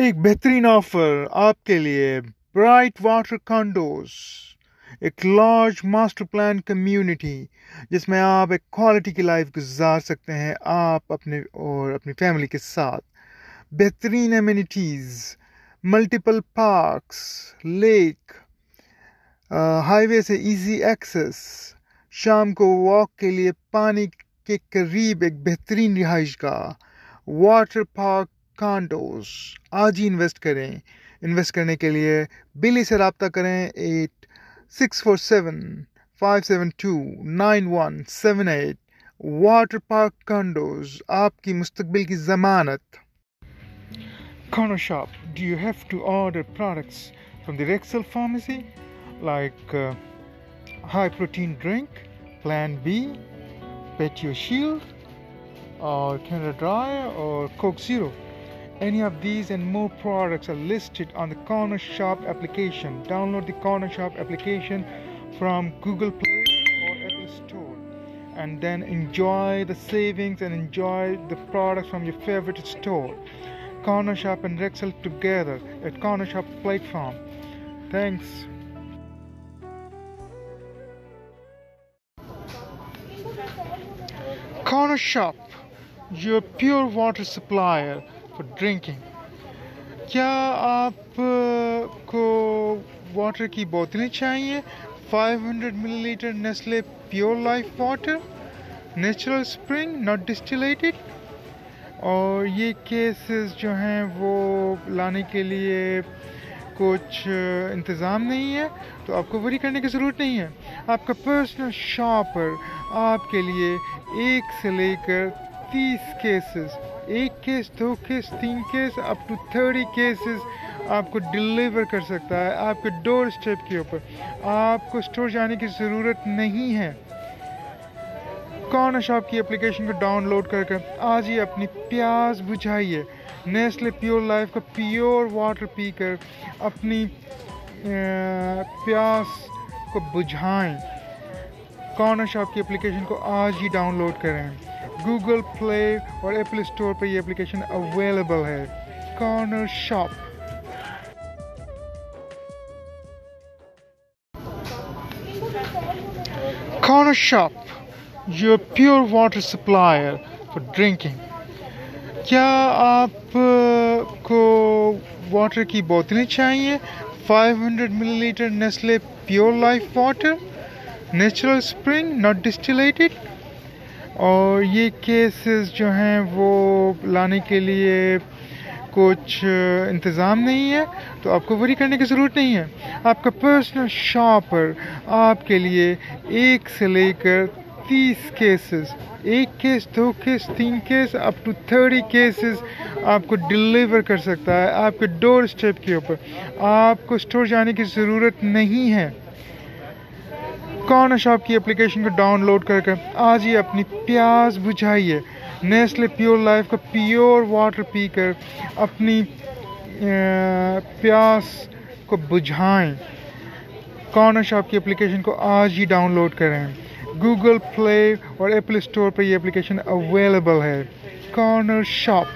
ایک بہترین آفر آپ کے لیے برائٹ واٹر کانڈوز ایک لارج ماسٹر پلان کمیونٹی جس میں آپ ایک کوالٹی کی لائف گزار سکتے ہیں، آپ اپنے اور اپنی فیملی کے ساتھ۔ بہترین amenities multiple parks lake highway سے ایزی ایکسس شام کو واک کے لیے پانی کے قریب ایک بہترین رہائش گاہ واٹر پارک کانڈوز آج ہی انویسٹ کریں۔ انویسٹ کرنے کے لیے بلی سے رابطہ کریں at six four seven five seven two nine one seven eight. Water park condos آپ کی مستقبل کی ضمانت۔ کھانا shop, do you have to order products from the Rexall pharmacy? Like high protein drink, plan B, patio shield, اور Canada dry, اور Coke Zero. Any of these and more products are listed on the Corner Shop application. Download the Corner Shop application from Google Play or Apple Store and then enjoy the savings and enjoy the products from your favorite store. Corner Shop and Rexel together at Corner Shop platform. Thanks. Corner Shop, your pure water supplier. Drinking کیا آپ uh, کو water کی بوتلیں چاہیے؟ Five hundred millilitre Nestle Pure Life water natural spring not distilled اور یہ cases جو ہیں وہ لانے کے لیے کچھ uh, انتظام نہیں ہے، تو آپ کو وری کرنے کی ضرورت نہیں ہے۔ آپ کا پرسنل شاپر آپ کے لیے ایک سے لے کر تیس کیسز ایک کیس دو کیس تین case up to thirty cases آپ کو ڈلیور کر سکتا ہے آپ کے ڈور اسٹیپ کے اوپر آپ کو اسٹور جانے کی ضرورت نہیں ہے کارنر شاپ کی اپلیکیشن کو ڈاؤن لوڈ کر کر آج ہی اپنی پیاز بجھائیے نیسلے پیور لائف کا پیور واٹر پی کر اپنی پیاس کو بجھائیں کارنر شاپ کی اپلیکیشن کو آج ہی ڈاؤن لوڈ کریں گوگل پلے اور ایپل اسٹور پہ یہ اپلیکیشن اویلیبل ہے. Corner shop corner shop your pure water supplier for drinking کیا آپ کو واٹر کی بوتلیں چاہیے؟ Five hundred milli litre Nestle Pure Life water natural spring not distilled اور یہ کیسز جو ہیں وہ لانے کے لیے کچھ انتظام نہیں ہے، تو آپ کو وری کرنے کی ضرورت نہیں ہے۔ آپ کا پرسنل شاپر آپ کے لیے ایک سے لے کر تیس کیسز ایک کیس دو کیس تین case up to thirty cases آپ کو ڈلیور کر سکتا ہے، آپ کے ڈور اسٹیپ کے اوپر۔ آپ کو اسٹور جانے کی ضرورت نہیں ہے۔ کارنر شاپ کی اپلیکیشن کو ڈاؤن لوڈ کر کر آج ہی اپنی پیاز بجھائیے۔ نیسلے پیور لائف کا پیور واٹر پی کر اپنی پیاس کو بجھائیں۔ کارنر شاپ کی اپلیکیشن کو آج ہی ڈاؤن لوڈ کریں؟ گوگل پلے اور ایپل اسٹور پہ یہ اپلیکیشن اویلیبل ہے۔ Corner shop.